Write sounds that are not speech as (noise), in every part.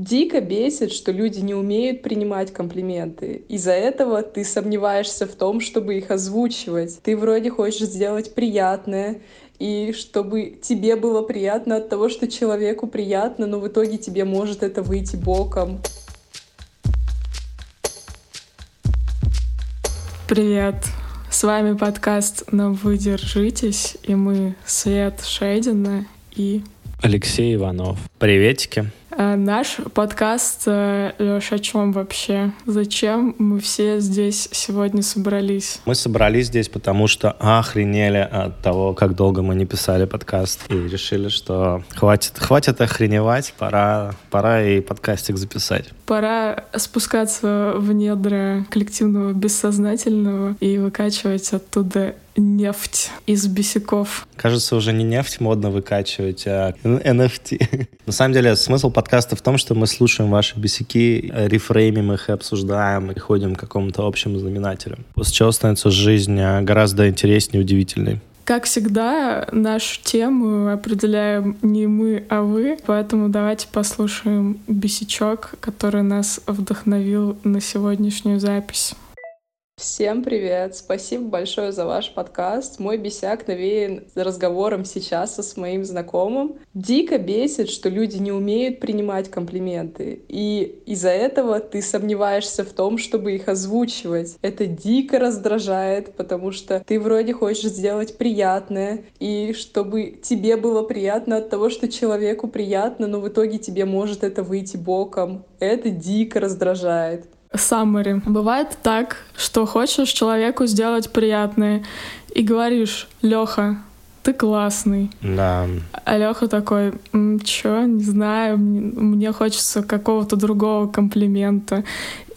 Дико бесит, что люди не умеют принимать комплименты. Из-за этого ты сомневаешься в том, чтобы их озвучивать. Ты вроде хочешь сделать приятное, и чтобы тебе было приятно от того, что человеку приятно, но в итоге тебе может это выйти боком. Привет! С вами подкаст «Но вы держитесь» и мы Свет Шейдина и Алексей Иванов. Приветики. А наш подкаст, э, Леша, о чем вообще? Зачем мы все здесь сегодня собрались? Мы собрались здесь, потому что охренели от того, как долго мы не писали подкаст. И решили, что хватит, хватит охреневать, пора, пора и подкастик записать. Пора спускаться в недра коллективного бессознательного и выкачивать оттуда нефть из бесяков. Кажется, уже не нефть модно выкачивать, а NFT. (laughs) На самом деле, смысл подкаста в том, что мы слушаем ваши бесяки, рефреймим их, обсуждаем и ходим к какому-то общему знаменателю. После чего становится жизнь а, гораздо интереснее и удивительной. Как всегда, нашу тему определяем не мы, а вы, поэтому давайте послушаем бесячок, который нас вдохновил на сегодняшнюю запись. Всем привет! Спасибо большое за ваш подкаст. Мой бесяк навеян разговором сейчас со своим знакомым. Дико бесит, что люди не умеют принимать комплименты. И из-за этого ты сомневаешься в том, чтобы их озвучивать. Это дико раздражает, потому что ты вроде хочешь сделать приятное, и чтобы тебе было приятно от того, что человеку приятно, но в итоге тебе может это выйти боком. Это дико раздражает. Summary. Бывает так, что хочешь человеку сделать приятное и говоришь, Леха, ты классный. Да. А Леха такой, чё, не знаю, мне хочется какого-то другого комплимента.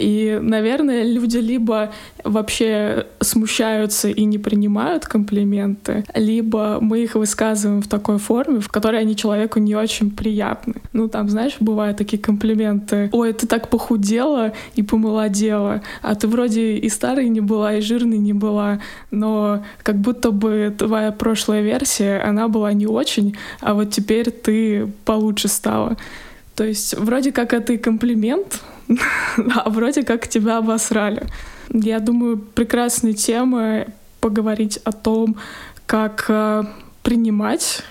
И, наверное, люди либо вообще смущаются и не принимают комплименты, либо мы их высказываем в такой форме, в которой они человеку не очень приятны. Ну, там, знаешь, бывают такие комплименты. Ой, ты так похудела и помолодела, а ты вроде и старой не была, и жирной не была, но как будто бы твоя прошлая версия, она была не очень, а вот теперь ты получше стала. То есть вроде как это и комплимент, (laughs) а вроде как тебя обосрали. Я думаю, прекрасная тема поговорить о том, как э, принимать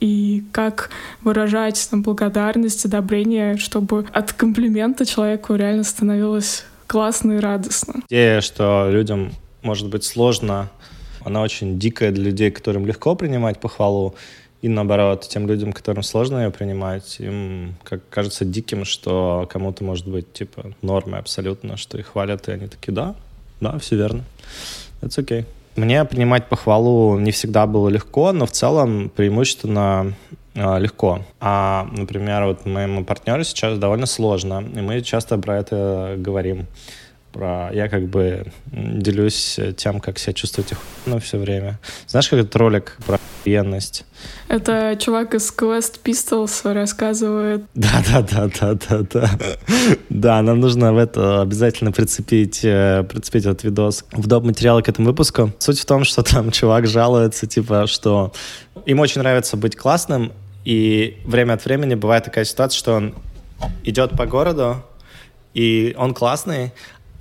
и как выражать там, благодарность, одобрение, чтобы от комплимента человеку реально становилось классно и радостно. Идея, что людям может быть сложно, она очень дикая для людей, которым легко принимать похвалу. И наоборот, тем людям, которым сложно ее принимать, им как кажется диким, что кому-то может быть типа нормой абсолютно, что их хвалят, и они такие, да, да, все верно. Это окей. Okay. Мне принимать похвалу не всегда было легко, но в целом преимущественно э, легко. А, например, вот моему партнеру сейчас довольно сложно, и мы часто про это говорим про... Я как бы делюсь тем, как себя чувствовать охуенно все время. Знаешь, как этот ролик про охуенность? Это чувак из Quest Pistols рассказывает. (laughs) Да-да-да-да-да-да. Да, нам нужно в это обязательно прицепить, э, прицепить этот видос в доп. материалы к этому выпуску. Суть в том, что там чувак жалуется, типа, что им очень нравится быть классным, и время от времени бывает такая ситуация, что он идет по городу, и он классный,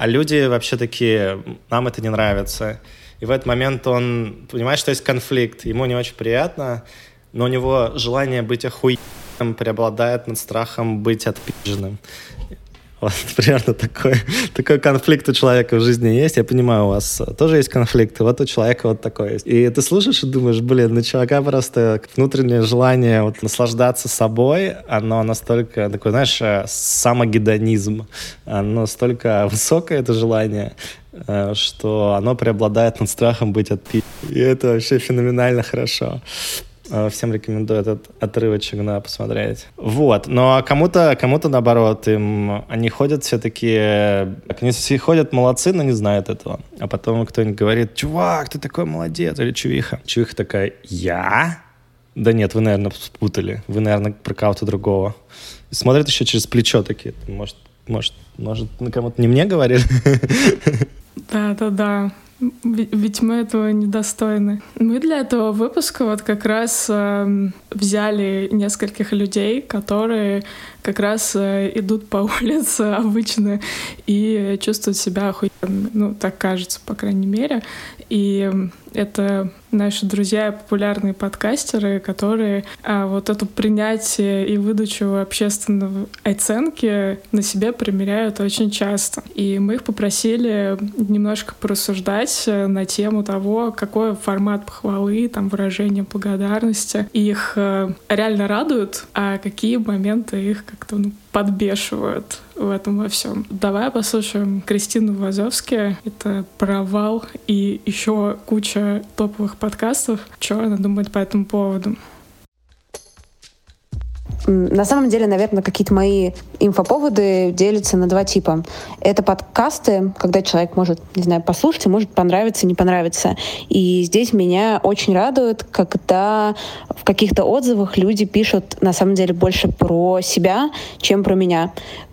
а люди вообще такие, нам это не нравится. И в этот момент он понимает, что есть конфликт, ему не очень приятно, но у него желание быть охуенным преобладает над страхом быть отпиженным. Вот (laughs) примерно такой, такой конфликт у человека в жизни есть. Я понимаю, у вас тоже есть конфликт, вот у человека вот такой есть. И ты слушаешь и думаешь, блин, на чувака просто внутреннее желание вот наслаждаться собой, оно настолько такое, знаешь, э, самогедонизм, оно настолько (laughs) высокое, это желание, э, что оно преобладает над страхом быть отпи. И это вообще феноменально хорошо. Э, всем рекомендую этот отрывочек, да, посмотреть. Вот. Но а кому-то, кому-то наоборот, им они ходят все такие... Они все ходят молодцы, но не знают этого. А потом кто-нибудь говорит, чувак, ты такой молодец, или чувиха. Чувиха такая, я? Да нет, вы, наверное, спутали. Вы, наверное, про кого-то другого. И смотрят еще через плечо такие. Может, может, может, на кому-то не мне говорили? Да-да-да. Ведь мы этого недостойны. Мы для этого выпуска вот как раз э, взяли нескольких людей, которые как раз э, идут по (laughs) улице обычно и чувствуют себя охуенно. Ну, так кажется, по крайней мере. И это наши друзья, популярные подкастеры, которые а, вот это принятие и выдачу общественной оценки на себе примеряют очень часто. И мы их попросили немножко порассуждать э, на тему того, какой формат похвалы, там, выражение благодарности их э, реально радуют, а какие моменты их как-то ну, подбешивают в этом во всем. Давай послушаем Кристину Вазовски. Это провал и еще куча топовых подкастов. Что она думает по этому поводу? На самом деле, наверное, какие-то мои инфоповоды делятся на два типа. Это подкасты, когда человек может, не знаю, послушать, и может понравиться, не понравиться. И здесь меня очень радует, когда в каких-то отзывах люди пишут, на самом деле, больше про себя, чем про меня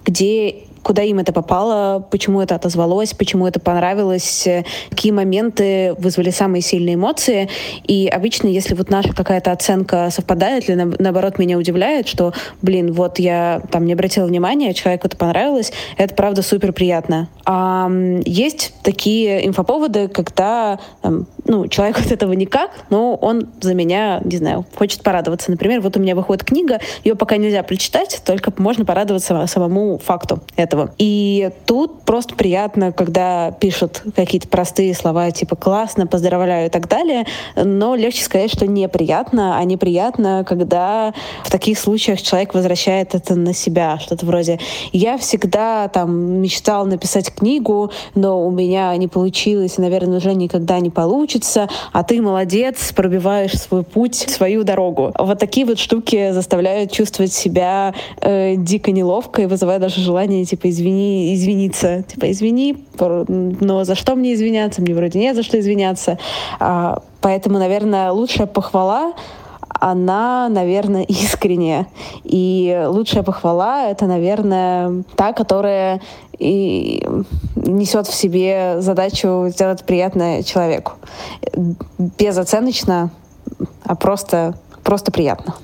где куда им это попало, почему это отозвалось, почему это понравилось, какие моменты вызвали самые сильные эмоции. И обычно, если вот наша какая-то оценка совпадает, или наоборот меня удивляет, что, блин, вот я там не обратила внимания, человеку это понравилось, это правда супер приятно. А есть такие инфоповоды, когда там, ну, человек (laughs) от этого никак, но он за меня, не знаю, хочет порадоваться. Например, вот у меня выходит книга, ее пока нельзя прочитать, только можно порадоваться самому факту этого этого. И тут просто приятно, когда пишут какие-то простые слова, типа «классно», «поздравляю» и так далее, но легче сказать, что неприятно, а неприятно, когда в таких случаях человек возвращает это на себя, что-то вроде «я всегда там мечтал написать книгу, но у меня не получилось, наверное, уже никогда не получится, а ты молодец, пробиваешь свой путь, свою дорогу». Вот такие вот штуки заставляют чувствовать себя э, дико неловко и вызывают даже желание типа извини, извиниться. Типа, извини, но за что мне извиняться? Мне вроде нет за что извиняться. А, поэтому, наверное, лучшая похвала она, наверное, искренняя. И лучшая похвала — это, наверное, та, которая и несет в себе задачу сделать приятное человеку. Безоценочно, а просто, просто приятно.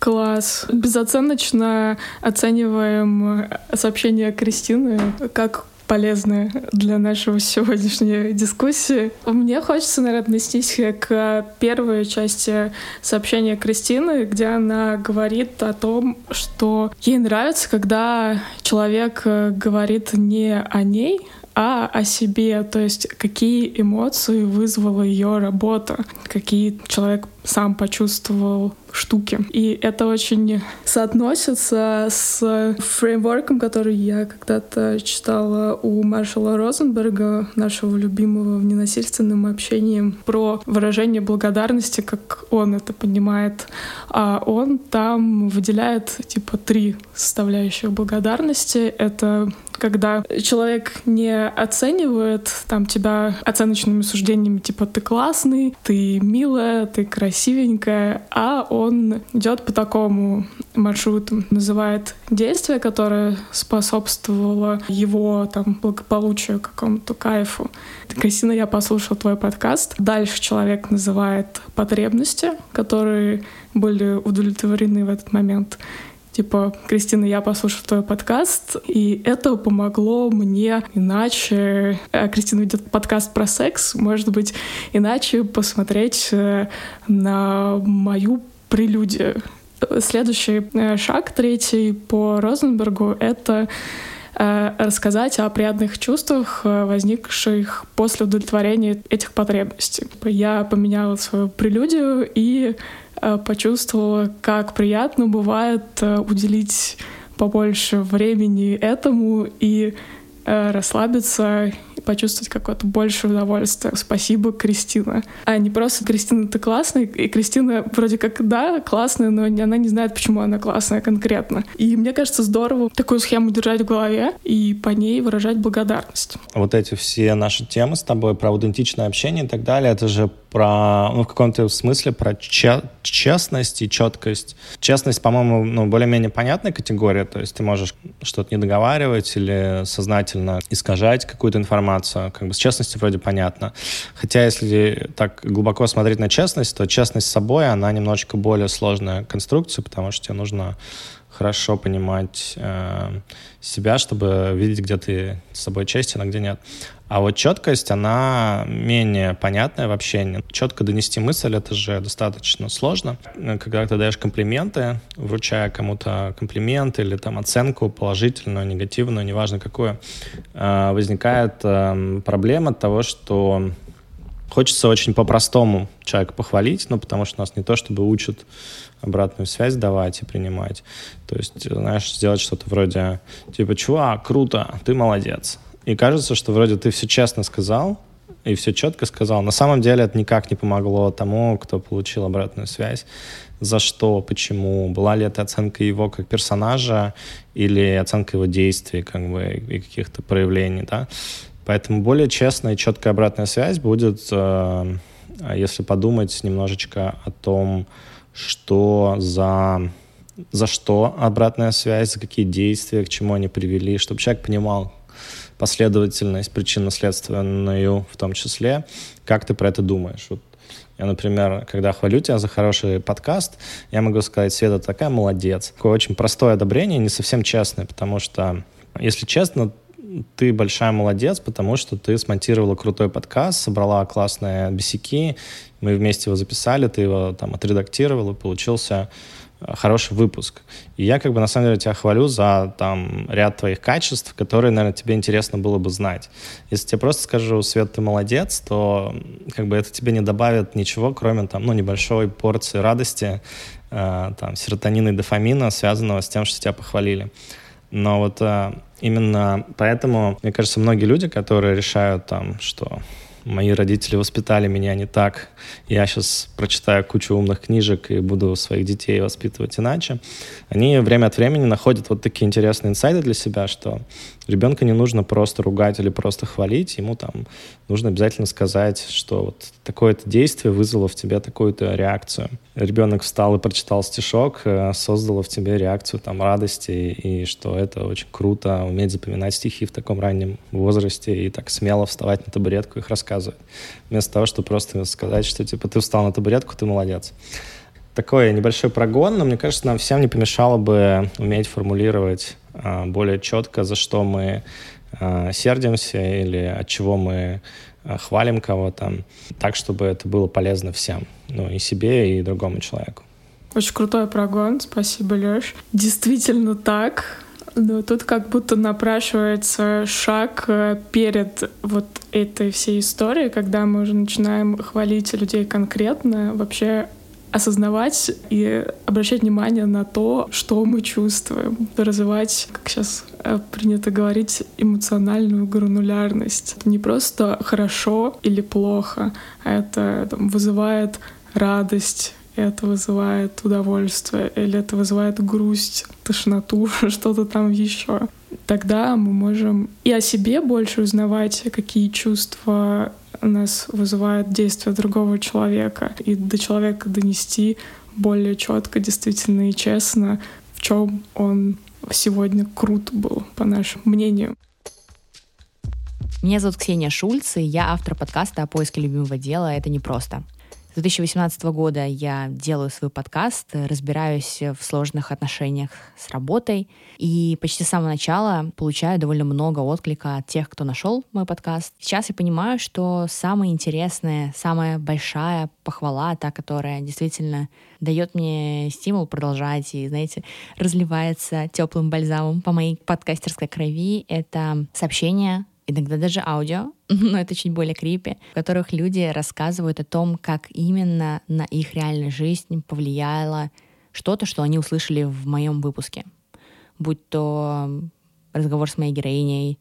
Класс. Безоценочно оцениваем сообщение Кристины как полезное для нашего сегодняшней дискуссии. Мне хочется, наверное, отнестись к первой части сообщения Кристины, где она говорит о том, что ей нравится, когда человек говорит не о ней, а о себе, то есть какие эмоции вызвала ее работа, какие человек сам почувствовал штуки. И это очень соотносится с фреймворком, который я когда-то читала у Маршала Розенберга, нашего любимого в ненасильственном общении, про выражение благодарности, как он это понимает. А он там выделяет типа три составляющих благодарности. Это когда человек не оценивает там тебя оценочными суждениями, типа ты классный, ты милая, ты красивенькая, а он идет по такому маршруту, называет действие, которое способствовало его там благополучию, какому-то кайфу. Кристина, я послушал твой подкаст. Дальше человек называет потребности, которые были удовлетворены в этот момент типа, Кристина, я послушала твой подкаст, и это помогло мне иначе... А Кристина ведет подкаст про секс, может быть, иначе посмотреть э, на мою прелюдию. Следующий э, шаг, третий по Розенбергу, это э, рассказать о приятных чувствах, возникших после удовлетворения этих потребностей. Я поменяла свою прелюдию и почувствовала, как приятно бывает э, уделить побольше времени этому и э, расслабиться почувствовать какое-то большее удовольствие. Спасибо, Кристина. А не просто Кристина, ты классная, и Кристина вроде как, да, классная, но она не знает, почему она классная конкретно. И мне кажется, здорово такую схему держать в голове и по ней выражать благодарность. Вот эти все наши темы с тобой про аутентичное общение и так далее, это же про, ну, в каком-то смысле про че- честность и четкость. Честность, по-моему, ну, более-менее понятная категория, то есть ты можешь что-то не договаривать или сознательно искажать какую-то информацию, информацию. Как бы с честностью вроде понятно. Хотя, если так глубоко смотреть на честность, то честность с собой, она немножечко более сложная конструкция, потому что тебе нужно хорошо понимать э, себя, чтобы видеть, где ты с собой честен, а где нет. А вот четкость, она менее понятная в общении. Четко донести мысль, это же достаточно сложно. Когда ты даешь комплименты, вручая кому-то комплимент или там оценку положительную, негативную, неважно какую, э, возникает э, проблема того, что хочется очень по-простому человека похвалить, ну, потому что нас не то чтобы учат обратную связь давать и принимать. То есть, знаешь, сделать что-то вроде, типа, чувак, круто, ты молодец. И кажется, что вроде ты все честно сказал, и все четко сказал. На самом деле это никак не помогло тому, кто получил обратную связь. За что, почему, была ли это оценка его как персонажа или оценка его действий как бы, и каких-то проявлений, да. Поэтому более честная и четкая обратная связь будет, э, если подумать немножечко о том, что за, за что обратная связь, за какие действия, к чему они привели, чтобы человек понимал последовательность причинно-следственную в том числе, как ты про это думаешь. Вот я, например, когда хвалю тебя за хороший подкаст, я могу сказать, Света, такая молодец. Такое очень простое одобрение, не совсем честное, потому что, если честно, ты большая молодец, потому что ты смонтировала крутой подкаст, собрала классные бесяки, мы вместе его записали, ты его там отредактировал, и получился хороший выпуск. И я как бы на самом деле тебя хвалю за там ряд твоих качеств, которые, наверное, тебе интересно было бы знать. Если тебе просто скажу, Свет, ты молодец, то как бы это тебе не добавит ничего, кроме там, ну, небольшой порции радости, э, там, серотонина и дофамина, связанного с тем, что тебя похвалили. Но вот э, именно поэтому, мне кажется, многие люди, которые решают там, что мои родители воспитали меня не так, я сейчас прочитаю кучу умных книжек и буду своих детей воспитывать иначе, они время от времени находят вот такие интересные инсайды для себя, что ребенка не нужно просто ругать или просто хвалить, ему там нужно обязательно сказать, что вот такое-то действие вызвало в тебе такую-то реакцию. Ребенок встал и прочитал стишок, э, создало в тебе реакцию там радости, и что это очень круто, уметь запоминать стихи в таком раннем возрасте и так смело вставать на табуретку и их рассказывать. Вместо того, чтобы просто сказать, что типа ты встал на табуретку, ты молодец такой небольшой прогон, но мне кажется, нам всем не помешало бы уметь формулировать более четко, за что мы а, сердимся или от чего мы а, хвалим кого-то, так, чтобы это было полезно всем, ну и себе, и другому человеку. Очень крутой прогон, спасибо, Лёш. Действительно так. Но тут как будто напрашивается шаг э, перед вот этой всей историей, когда мы уже начинаем хвалить людей конкретно, вообще осознавать и обращать внимание на то, что мы чувствуем, развивать, как сейчас э, принято говорить, эмоциональную гранулярность. Это не просто хорошо или плохо, а это там, вызывает радость, это вызывает удовольствие, или это вызывает грусть, тошноту, (laughs) что-то там еще. Тогда мы можем и о себе больше узнавать, какие чувства нас вызывает действие другого человека, и до человека донести более четко, действительно и честно, в чем он сегодня крут был, по нашему мнению. Меня зовут Ксения Шульц, и я автор подкаста о поиске любимого дела «Это непросто». С 2018 года я делаю свой подкаст, разбираюсь в сложных отношениях с работой, и почти с самого начала получаю довольно много отклика от тех, кто нашел мой подкаст. Сейчас я понимаю, что самая интересная, самая большая похвала, та, которая действительно дает мне стимул продолжать и, знаете, разливается теплым бальзамом по моей подкастерской крови, это сообщение иногда даже аудио, (laughs) но это чуть более крипи, в которых люди рассказывают о том, как именно на их реальную жизнь повлияло что-то, что они услышали в моем выпуске. Будь то разговор с моей героиней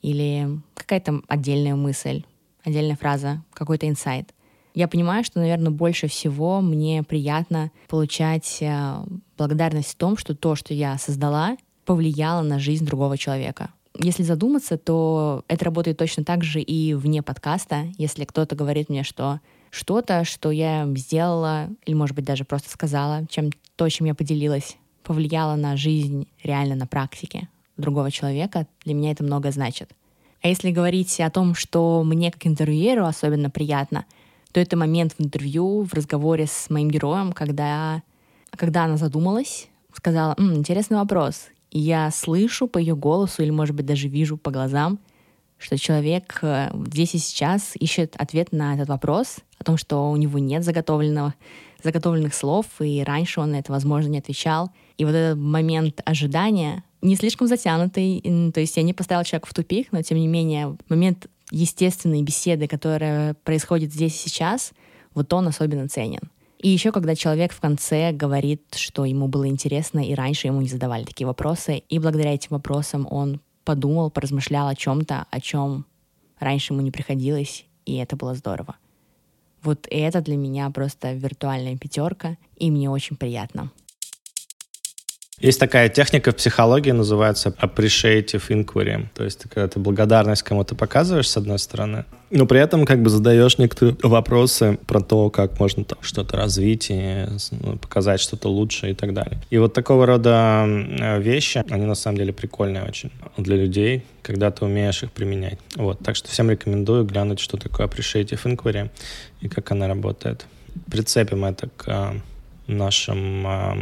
или какая-то отдельная мысль, отдельная фраза, какой-то инсайт. Я понимаю, что, наверное, больше всего мне приятно получать э, благодарность в том, что то, что я создала, повлияло на жизнь другого человека если задуматься, то это работает точно так же и вне подкаста. Если кто-то говорит мне, что что-то, что я сделала, или, может быть, даже просто сказала, чем то, чем я поделилась, повлияло на жизнь реально на практике другого человека, для меня это много значит. А если говорить о том, что мне как интервьюеру особенно приятно, то это момент в интервью, в разговоре с моим героем, когда, когда она задумалась, сказала, М, интересный вопрос. Я слышу по ее голосу или, может быть, даже вижу по глазам, что человек э, здесь и сейчас ищет ответ на этот вопрос о том, что у него нет заготовленного, заготовленных слов, и раньше он на это, возможно, не отвечал. И вот этот момент ожидания не слишком затянутый, то есть я не поставила человека в тупик, но тем не менее момент естественной беседы, которая происходит здесь и сейчас, вот он особенно ценен. И еще, когда человек в конце говорит, что ему было интересно, и раньше ему не задавали такие вопросы, и благодаря этим вопросам он подумал, поразмышлял о чем-то, о чем раньше ему не приходилось, и это было здорово. Вот это для меня просто виртуальная пятерка, и мне очень приятно. Есть такая техника в психологии, называется appreciative inquiry. То есть, когда ты благодарность кому-то показываешь, с одной стороны, но при этом как бы задаешь некоторые вопросы про то, как можно там что-то развить и ну, показать что-то лучше и так далее. И вот такого рода вещи, они на самом деле прикольные очень для людей, когда ты умеешь их применять. Вот. Так что всем рекомендую глянуть, что такое appreciative inquiry и как она работает. Прицепим это к нашим э,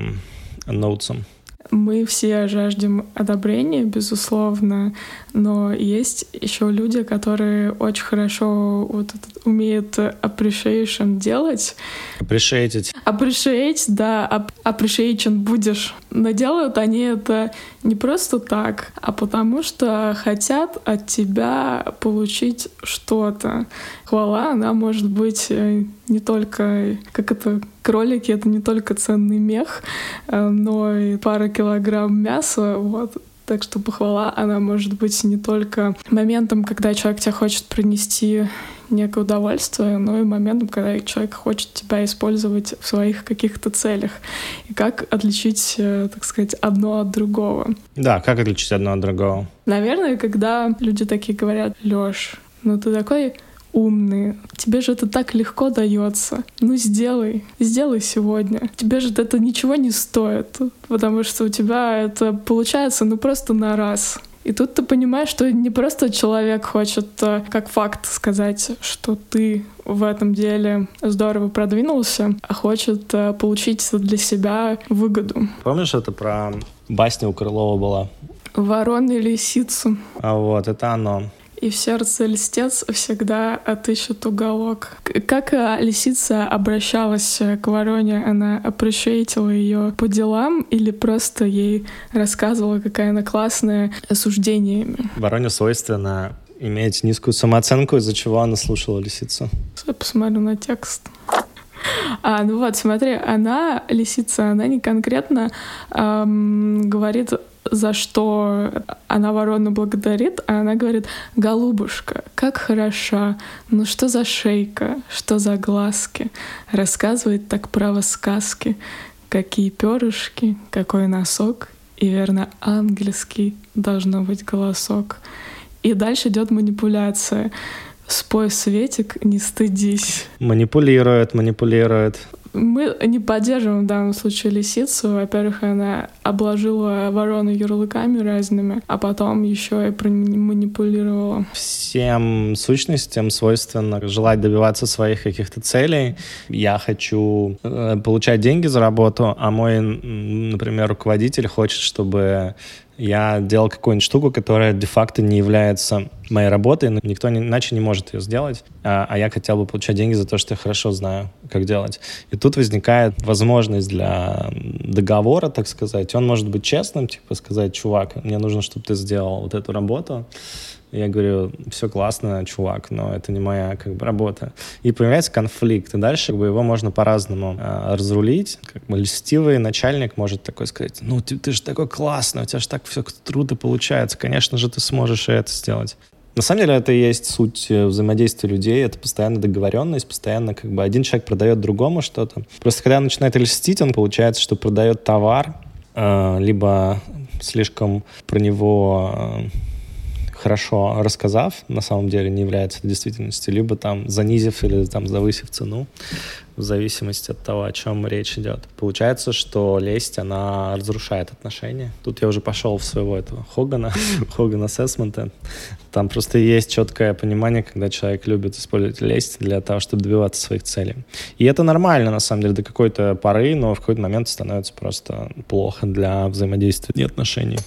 ноутсам. Мы все жаждем одобрения, безусловно, но есть еще люди, которые очень хорошо вот этот, умеют appreciation делать. Appreciate. Appreciate, да, appreciation будешь. Но делают они это не просто так, а потому что хотят от тебя получить что-то. Хвала, она может быть э, не только, как это, кролики — это не только ценный мех, э, но и пара килограмм мяса, вот. Так что похвала, она может быть не только моментом, когда человек тебя хочет принести некое удовольствие, но и моментом, когда человек хочет тебя использовать в своих каких-то целях. И как отличить, э, так сказать, одно от другого. Да, как отличить одно от другого? Наверное, когда люди такие говорят, Лёш, ну ты такой умный. Тебе же это так легко дается. Ну сделай, сделай сегодня. Тебе же это ничего не стоит, потому что у тебя это получается ну просто на раз. И тут ты понимаешь, что не просто человек хочет э, как факт сказать, что ты в этом деле здорово продвинулся, а хочет э, получить для себя выгоду. Помнишь, это про басню у Крылова была? Ворон и лисицу. А вот, это оно и в сердце льстец всегда отыщет уголок. Как лисица обращалась к вороне? Она апрешейтила ее по делам или просто ей рассказывала, какая она классная суждениями? Вороне свойственно иметь низкую самооценку, из-за чего она слушала лисицу. Я посмотрю на текст. А, ну вот, смотри, она, лисица, она не конкретно эм, говорит за что она ворону благодарит, а она говорит, «Голубушка, как хороша, ну что за шейка, что за глазки, рассказывает так право сказки, какие перышки, какой носок, и верно ангельский должно быть голосок». И дальше идет манипуляция. Спой, Светик, не стыдись. Манипулирует, манипулирует. Мы не поддерживаем в данном случае лисицу. Во-первых, она обложила ворону ярлыками разными, а потом еще и манипулировала. Всем сущностям свойственно желать добиваться своих каких-то целей. Я хочу э, получать деньги за работу, а мой, например, руководитель хочет, чтобы я делал какую-нибудь штуку, которая де-факто не является моей работой, но никто иначе не может ее сделать, а, а я хотел бы получать деньги за то, что я хорошо знаю, как делать. И тут возникает возможность для договора, так сказать. Он может быть честным, типа сказать, чувак, мне нужно, чтобы ты сделал вот эту работу, я говорю, все классно, чувак, но это не моя как бы работа. И появляется конфликт, и дальше как бы, его можно по-разному э, разрулить. Как бы льстивый начальник может такой сказать, ну ты, ты же такой классный, у тебя же так все круто получается, конечно же ты сможешь и это сделать. На самом деле это и есть суть э, взаимодействия людей, это постоянно договоренность, постоянно как бы один человек продает другому что-то. Просто когда он начинает льстить, он получается, что продает товар, э, либо слишком про него э, хорошо рассказав, на самом деле не является действительностью, либо там занизив или там завысив цену, в зависимости от того, о чем речь идет. Получается, что лесть, она разрушает отношения. Тут я уже пошел в своего этого Хогана, (laughs) Хоган ассессмента. Там просто есть четкое понимание, когда человек любит использовать лесть для того, чтобы добиваться своих целей. И это нормально, на самом деле, до какой-то поры, но в какой-то момент становится просто плохо для взаимодействия и отношений.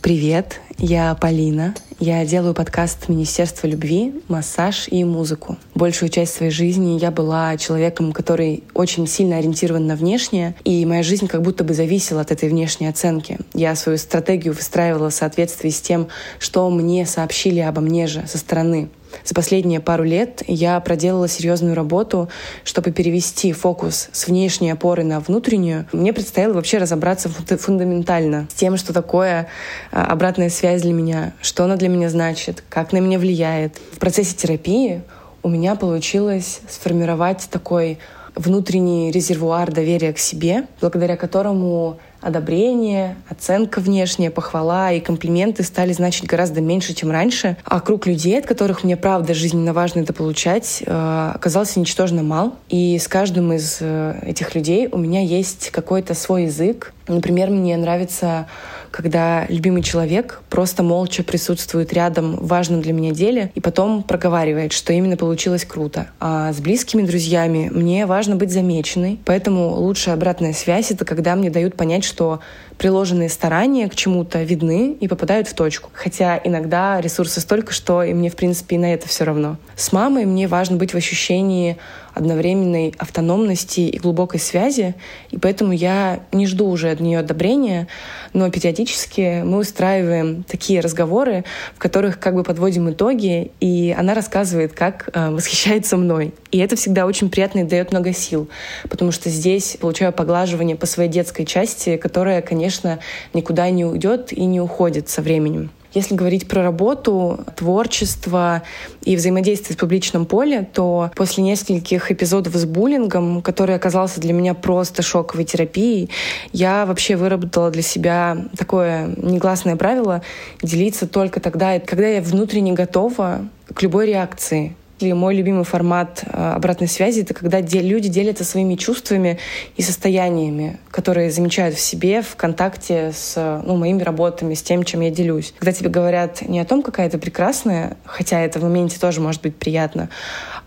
Привет, я Полина. Я делаю подкаст Министерства любви, массаж и музыку. Большую часть своей жизни я была человеком, который очень сильно ориентирован на внешнее, и моя жизнь как будто бы зависела от этой внешней оценки. Я свою стратегию выстраивала в соответствии с тем, что мне сообщили обо мне же со стороны. За последние пару лет я проделала серьезную работу, чтобы перевести фокус с внешней опоры на внутреннюю. Мне предстояло вообще разобраться фундаментально с тем, что такое а, обратная связь для меня, что она для меня значит, как на меня влияет. В процессе терапии у меня получилось сформировать такой внутренний резервуар доверия к себе, благодаря которому одобрение, оценка внешняя, похвала и комплименты стали значить гораздо меньше, чем раньше. А круг людей, от которых мне правда жизненно важно это получать, э, оказался ничтожно мал. И с каждым из э, этих людей у меня есть какой-то свой язык. Например, мне нравится когда любимый человек просто молча присутствует рядом в важном для меня деле и потом проговаривает, что именно получилось круто. А с близкими друзьями мне важно быть замеченной, поэтому лучшая обратная связь — это когда мне дают понять, что приложенные старания к чему-то видны и попадают в точку. Хотя иногда ресурсы столько, что и мне, в принципе, и на это все равно. С мамой мне важно быть в ощущении одновременной автономности и глубокой связи, и поэтому я не жду уже от нее одобрения, но периодически мы устраиваем такие разговоры, в которых как бы подводим итоги, и она рассказывает, как э, восхищается мной. И это всегда очень приятно и дает много сил, потому что здесь получаю поглаживание по своей детской части, которая, конечно, никуда не уйдет и не уходит со временем. Если говорить про работу, творчество и взаимодействие в публичном поле, то после нескольких эпизодов с буллингом, который оказался для меня просто шоковой терапией, я вообще выработала для себя такое негласное правило делиться только тогда, когда я внутренне готова к любой реакции и мой любимый формат э, обратной связи — это когда люди делятся своими чувствами и состояниями, которые замечают в себе в контакте с ну, моими работами, с тем, чем я делюсь. Когда тебе говорят не о том, какая ты прекрасная, хотя это в моменте тоже может быть приятно,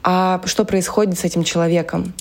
а что происходит с этим человеком.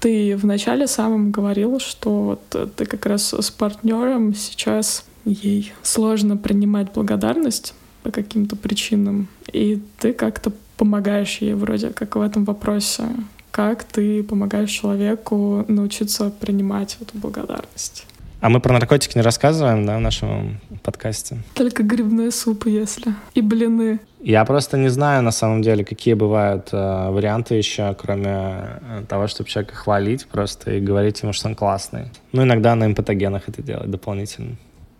Ты вначале самым говорил, что вот ты как раз с партнером сейчас ей сложно принимать благодарность по каким-то причинам, и ты как-то помогаешь ей вроде как в этом вопросе. Как ты помогаешь человеку научиться принимать эту благодарность? А мы про наркотики не рассказываем, да, в нашем подкасте? Только грибные супы, если. И блины. Я просто не знаю, на самом деле, какие бывают э, варианты еще, кроме э, того, чтобы человека хвалить просто и говорить ему, что он классный. Ну, иногда на импатогенах это делать дополнительно.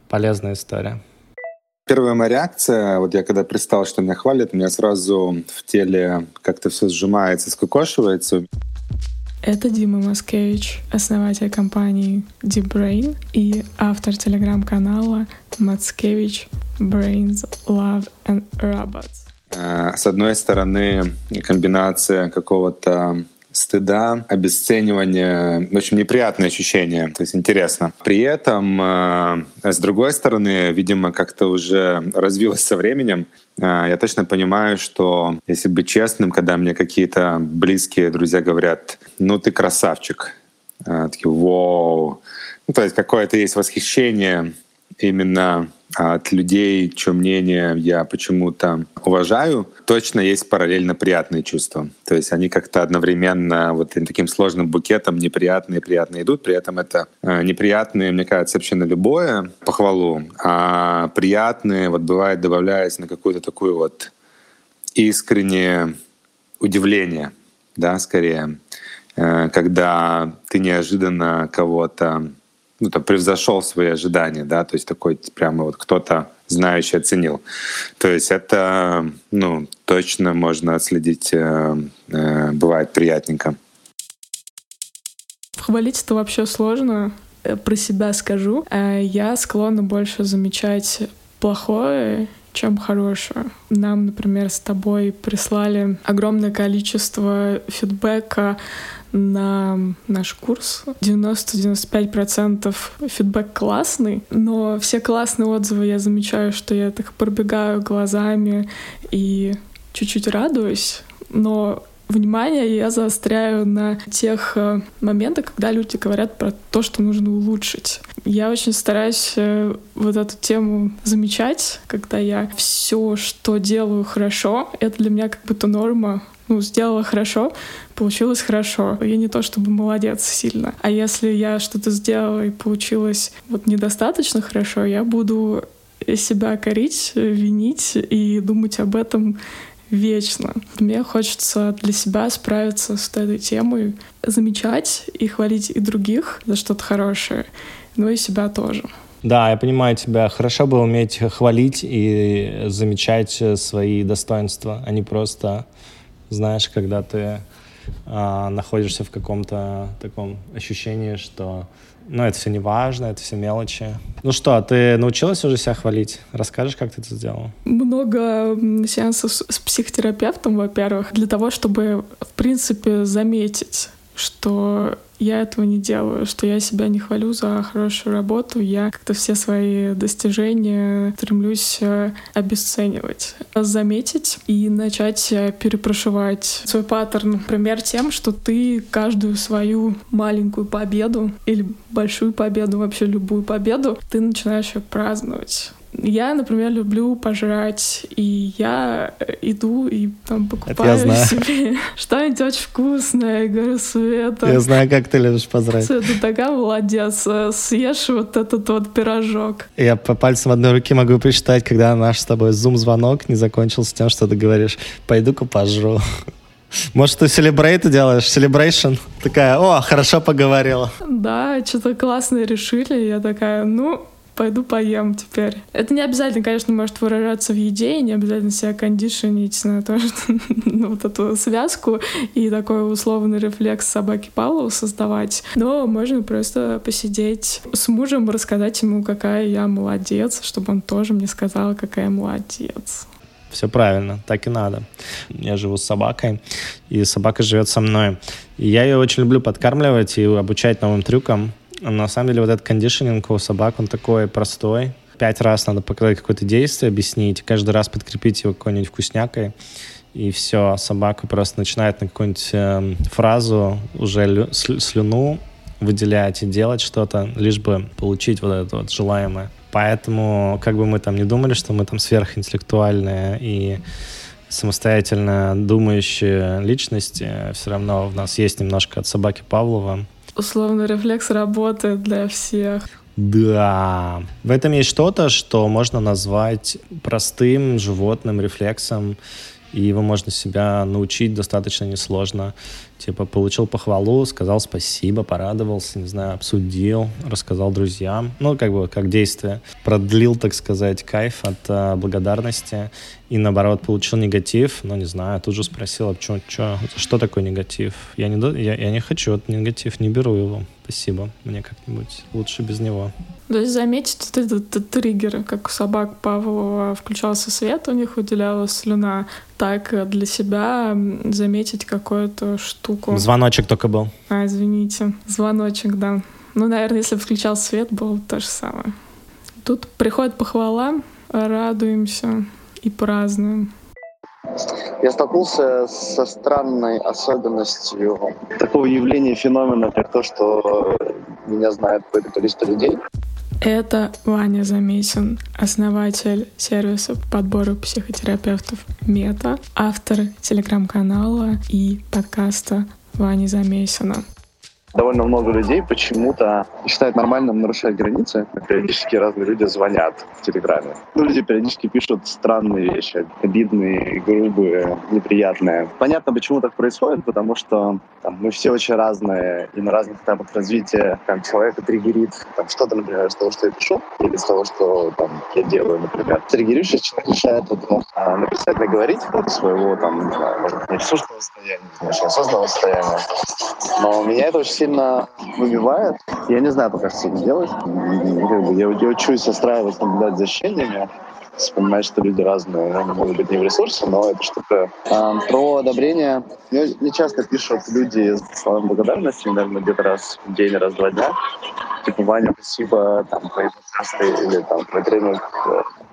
Полезная история. Первая моя реакция, вот я когда представил, что меня хвалят, у меня сразу в теле как-то все сжимается, скукошивается. Это Дима Маскевич, основатель компании Deep Brain и автор телеграм-канала Маскевич Brains, Love and Robots. Э, с одной стороны, комбинация какого-то стыда, обесценивания, общем, неприятные ощущения, то есть интересно. При этом, э, с другой стороны, видимо, как-то уже развилось со временем, э, я точно понимаю, что если быть честным, когда мне какие-то близкие друзья говорят, ну ты красавчик, э, такие, вау, ну, то есть какое-то есть восхищение именно от людей, чье мнение я почему-то уважаю, точно есть параллельно приятные чувства. То есть они как-то одновременно вот таким сложным букетом неприятные приятные идут. При этом это э, неприятные, мне кажется, вообще на любое похвалу, а приятные вот бывает добавляясь на какую-то такую вот искреннее удивление, да, скорее, э, когда ты неожиданно кого-то ну, там, превзошел свои ожидания, да, то есть такой прямо вот кто-то знающий оценил. То есть это, ну, точно можно отследить, э, э, бывает приятненько. Хвалить это вообще сложно, э, про себя скажу. Э, я склонна больше замечать плохое, чем хорошее. Нам, например, с тобой прислали огромное количество фидбэка на наш курс. 90-95% фидбэк классный, но все классные отзывы я замечаю, что я так пробегаю глазами и чуть-чуть радуюсь, но внимание я заостряю на тех э, моментах, когда люди говорят про то, что нужно улучшить. Я очень стараюсь э, вот эту тему замечать, когда я все, что делаю хорошо, это для меня как будто норма. Ну, сделала хорошо, получилось хорошо. Я не то чтобы молодец сильно. А если я что-то сделала и получилось вот недостаточно хорошо, я буду себя корить, винить и думать об этом вечно. Мне хочется для себя справиться с этой темой, замечать и хвалить и других за что-то хорошее, но и себя тоже. Да, я понимаю тебя. Хорошо бы уметь хвалить и замечать свои достоинства, а не просто, знаешь, когда ты а, находишься в каком-то таком ощущении, что ну, это все не важно, это все мелочи. Ну что, ты научилась уже себя хвалить? Расскажешь, как ты это сделала? Много сеансов с психотерапевтом, во-первых, для того, чтобы, в принципе, заметить, что я этого не делаю, что я себя не хвалю за хорошую работу, я как-то все свои достижения стремлюсь э, обесценивать, заметить и начать э, перепрошивать свой паттерн, например, тем, что ты каждую свою маленькую победу или большую победу, вообще любую победу, ты начинаешь ее праздновать. Я, например, люблю пожрать, и я иду и там покупаю себе (laughs) что-нибудь очень вкусное. И говорю, Света... Я знаю, как ты любишь пожрать. Света, такая молодец. Съешь вот этот вот пирожок. Я по пальцам одной руки могу прочитать, когда наш с тобой зум-звонок не закончился тем, что ты говоришь, пойду-ка пожру. (laughs) Может, ты селебрейты делаешь? Celebration? Такая, о, хорошо поговорила. Да, что-то классное решили. Я такая, ну, пойду поем теперь. Это не обязательно, конечно, может выражаться в еде, и не обязательно себя кондишенить на то, (laughs) что ну, вот эту связку и такой условный рефлекс собаки Павлова создавать. Но можно просто посидеть с мужем, рассказать ему, какая я молодец, чтобы он тоже мне сказал, какая я молодец. Все правильно, так и надо. Я живу с собакой, и собака живет со мной. И я ее очень люблю подкармливать и обучать новым трюкам. На самом деле вот этот кондишнинг у собак, он такой простой. Пять раз надо показать какое-то действие, объяснить, каждый раз подкрепить его какой-нибудь вкуснякой. И все, собака просто начинает на какую-нибудь э, фразу уже лю- слюну выделять и делать что-то, лишь бы получить вот это вот желаемое. Поэтому, как бы мы там не думали, что мы там сверхинтеллектуальные и самостоятельно думающие личности, все равно в нас есть немножко от собаки Павлова. Условный рефлекс работает для всех. Да. В этом есть что-то, что можно назвать простым животным рефлексом, и его можно себя научить достаточно несложно. Типа получил похвалу, сказал спасибо, порадовался, не знаю, обсудил, рассказал друзьям. Ну, как бы как действие. Продлил, так сказать, кайф от э, благодарности. И наоборот, получил негатив, ну, не знаю, тут же спросил, а чё, чё, что такое негатив? Я не, я, я не хочу этот негатив, не беру его. Спасибо, мне как-нибудь лучше без него. То есть заметить вот этот, триггер, как у собак Павлова включался свет, у них выделялась слюна, так для себя заметить какую-то штуку. Звоночек только был. А, извините. Звоночек, да. Ну, наверное, если бы включал свет, было то же самое. Тут приходит похвала, радуемся и празднуем. Я столкнулся со странной особенностью такого явления, феномена, как то, что меня знает какое-то количество людей. Это Ваня Замесин, основатель сервиса по подбору психотерапевтов Мета, автор телеграм-канала и подкаста Вани Замесина довольно много людей почему-то считают нормальным нарушать границы. Периодически разные люди звонят в Телеграме. Ну, люди периодически пишут странные вещи, обидные, грубые, неприятные. Понятно, почему так происходит, потому что там, мы все очень разные, и на разных этапах развития там, человека триггерит там, что-то, например, из того, что я пишу, или из того, что там, я делаю, например. Триггеришься, человек решает вот, ну, написать, наговорить от своего, там, не знаю, может быть, не ресурсного состояния, не очень осознанного состояния. Но меня это очень сильно выбивает. Я не знаю пока, что делать. Как бы я, я учусь остраивать, наблюдать за ощущениями вспоминать, что люди разные, они могут быть не в ресурсе, но это что-то э, про одобрение. Мне, мне часто пишут люди с словами благодарности, наверное, где-то раз в день, раз в два дня. Типа, Ваня, спасибо, там, твои подкасты или там, твой тренинг.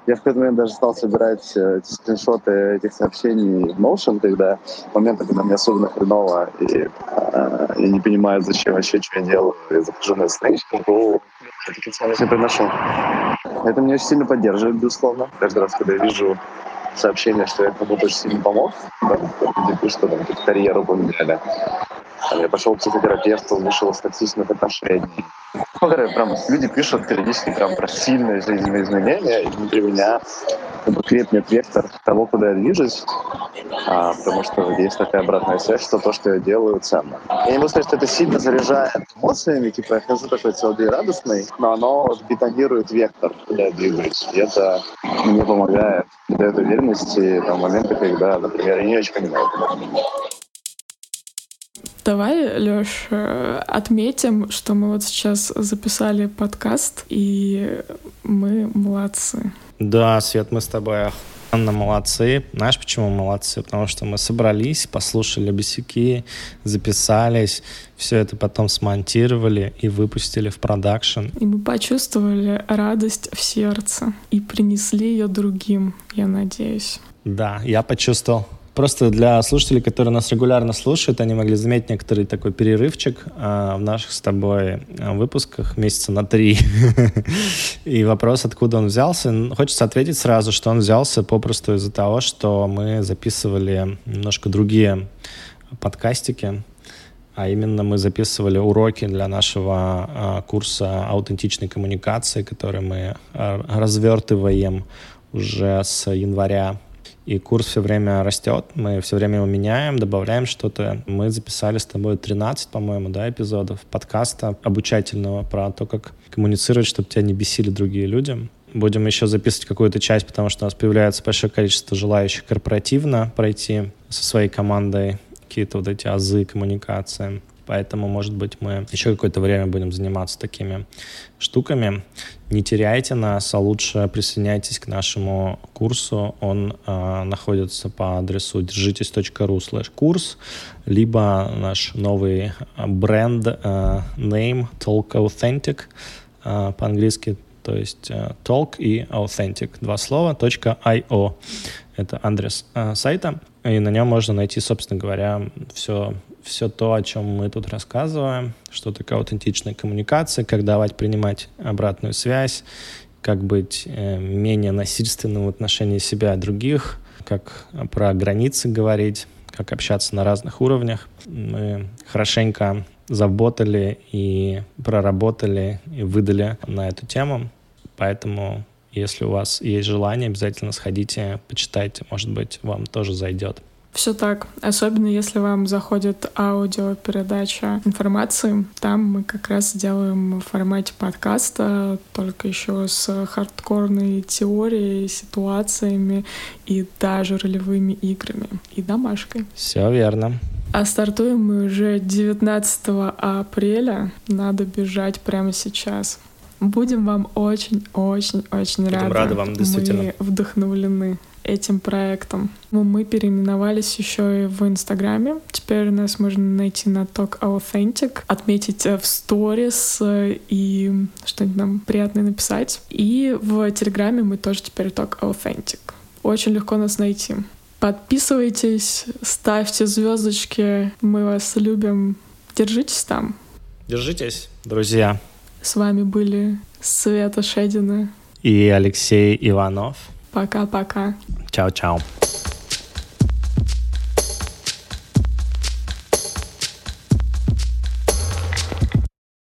Я в какой-то момент даже стал собирать э, эти скриншоты этих сообщений в Notion, когда моменты, когда мне особенно хреново, и э, я не понимаю, зачем вообще, что я делаю, я захожу на страничку, я такие ценности приношу. Это меня очень сильно поддерживает, безусловно. Каждый раз, когда я вижу сообщение, что я кому-то очень сильно помог, да, что там карьеру поменяли. Там, я пошел к психотерапевту, вышел из токсичных отношений. Ну, прям люди пишут периодически прям про сильные жизненные изменения, и внутри меня как бы крепнет вектор того, куда я движусь, а, потому что есть такая обратная связь, что то, что я делаю, ценно. Я не могу сказать, что это сильно заряжает эмоциями, типа я хожу такой целый день радостный, но оно бетонирует вектор, куда я двигаюсь. И это мне помогает, дает уверенности там, моменты, когда, например, я не очень понимаю, Давай, Лёш, отметим, что мы вот сейчас записали подкаст, и мы молодцы. Да, Свет, мы с тобой Анна, молодцы. Знаешь, почему молодцы? Потому что мы собрались, послушали бесяки, записались, все это потом смонтировали и выпустили в продакшн. И мы почувствовали радость в сердце и принесли ее другим, я надеюсь. Да, я почувствовал. Просто для слушателей, которые нас регулярно слушают, они могли заметить некоторый такой перерывчик э, в наших с тобой а, выпусках месяца на три. (laughs) И вопрос, откуда он взялся. Хочется ответить сразу, что он взялся попросту из-за того, что мы записывали немножко другие подкастики, а именно мы записывали уроки для нашего э, курса аутентичной коммуникации, который мы развертываем уже с января и курс все время растет, мы все время его меняем, добавляем что-то. Мы записали с тобой 13, по-моему, да, эпизодов подкаста обучательного про то, как коммуницировать, чтобы тебя не бесили другие люди. Будем еще записывать какую-то часть, потому что у нас появляется большое количество желающих корпоративно пройти со своей командой какие-то вот эти азы коммуникации. Поэтому, может быть, мы еще какое-то время будем заниматься такими штуками. Не теряйте нас, а лучше присоединяйтесь к нашему курсу. Он э, находится по адресу держитесь.ру слэш курс, либо наш новый бренд э, name Talk Authentic э, по-английски, то есть э, talk и authentic, два слова, .io. Это адрес э, сайта, и на нем можно найти, собственно говоря, все все то, о чем мы тут рассказываем, что такое аутентичная коммуникация, как давать, принимать обратную связь, как быть э, менее насильственным в отношении себя и других, как про границы говорить, как общаться на разных уровнях. Мы хорошенько заботали и проработали и выдали на эту тему. Поэтому, если у вас есть желание, обязательно сходите, почитайте, может быть, вам тоже зайдет. Все так. Особенно если вам заходит аудиопередача информации. Там мы как раз делаем в формате подкаста, только еще с хардкорной теорией, ситуациями и даже ролевыми играми. И домашкой. Все верно. А стартуем мы уже 19 апреля. Надо бежать прямо сейчас. Будем вам очень-очень-очень рады. рады вам, действительно. Мы вдохновлены этим проектом. Ну, мы переименовались еще и в Инстаграме. Теперь нас можно найти на Talk Authentic, отметить э, в сторис э, и что-нибудь нам приятное написать. И в Телеграме мы тоже теперь Talk Authentic. Очень легко нас найти. Подписывайтесь, ставьте звездочки, мы вас любим. Держитесь там. Держитесь, друзья. С вами были Света Шедина и Алексей Иванов. Пока-пока. Чао-чао.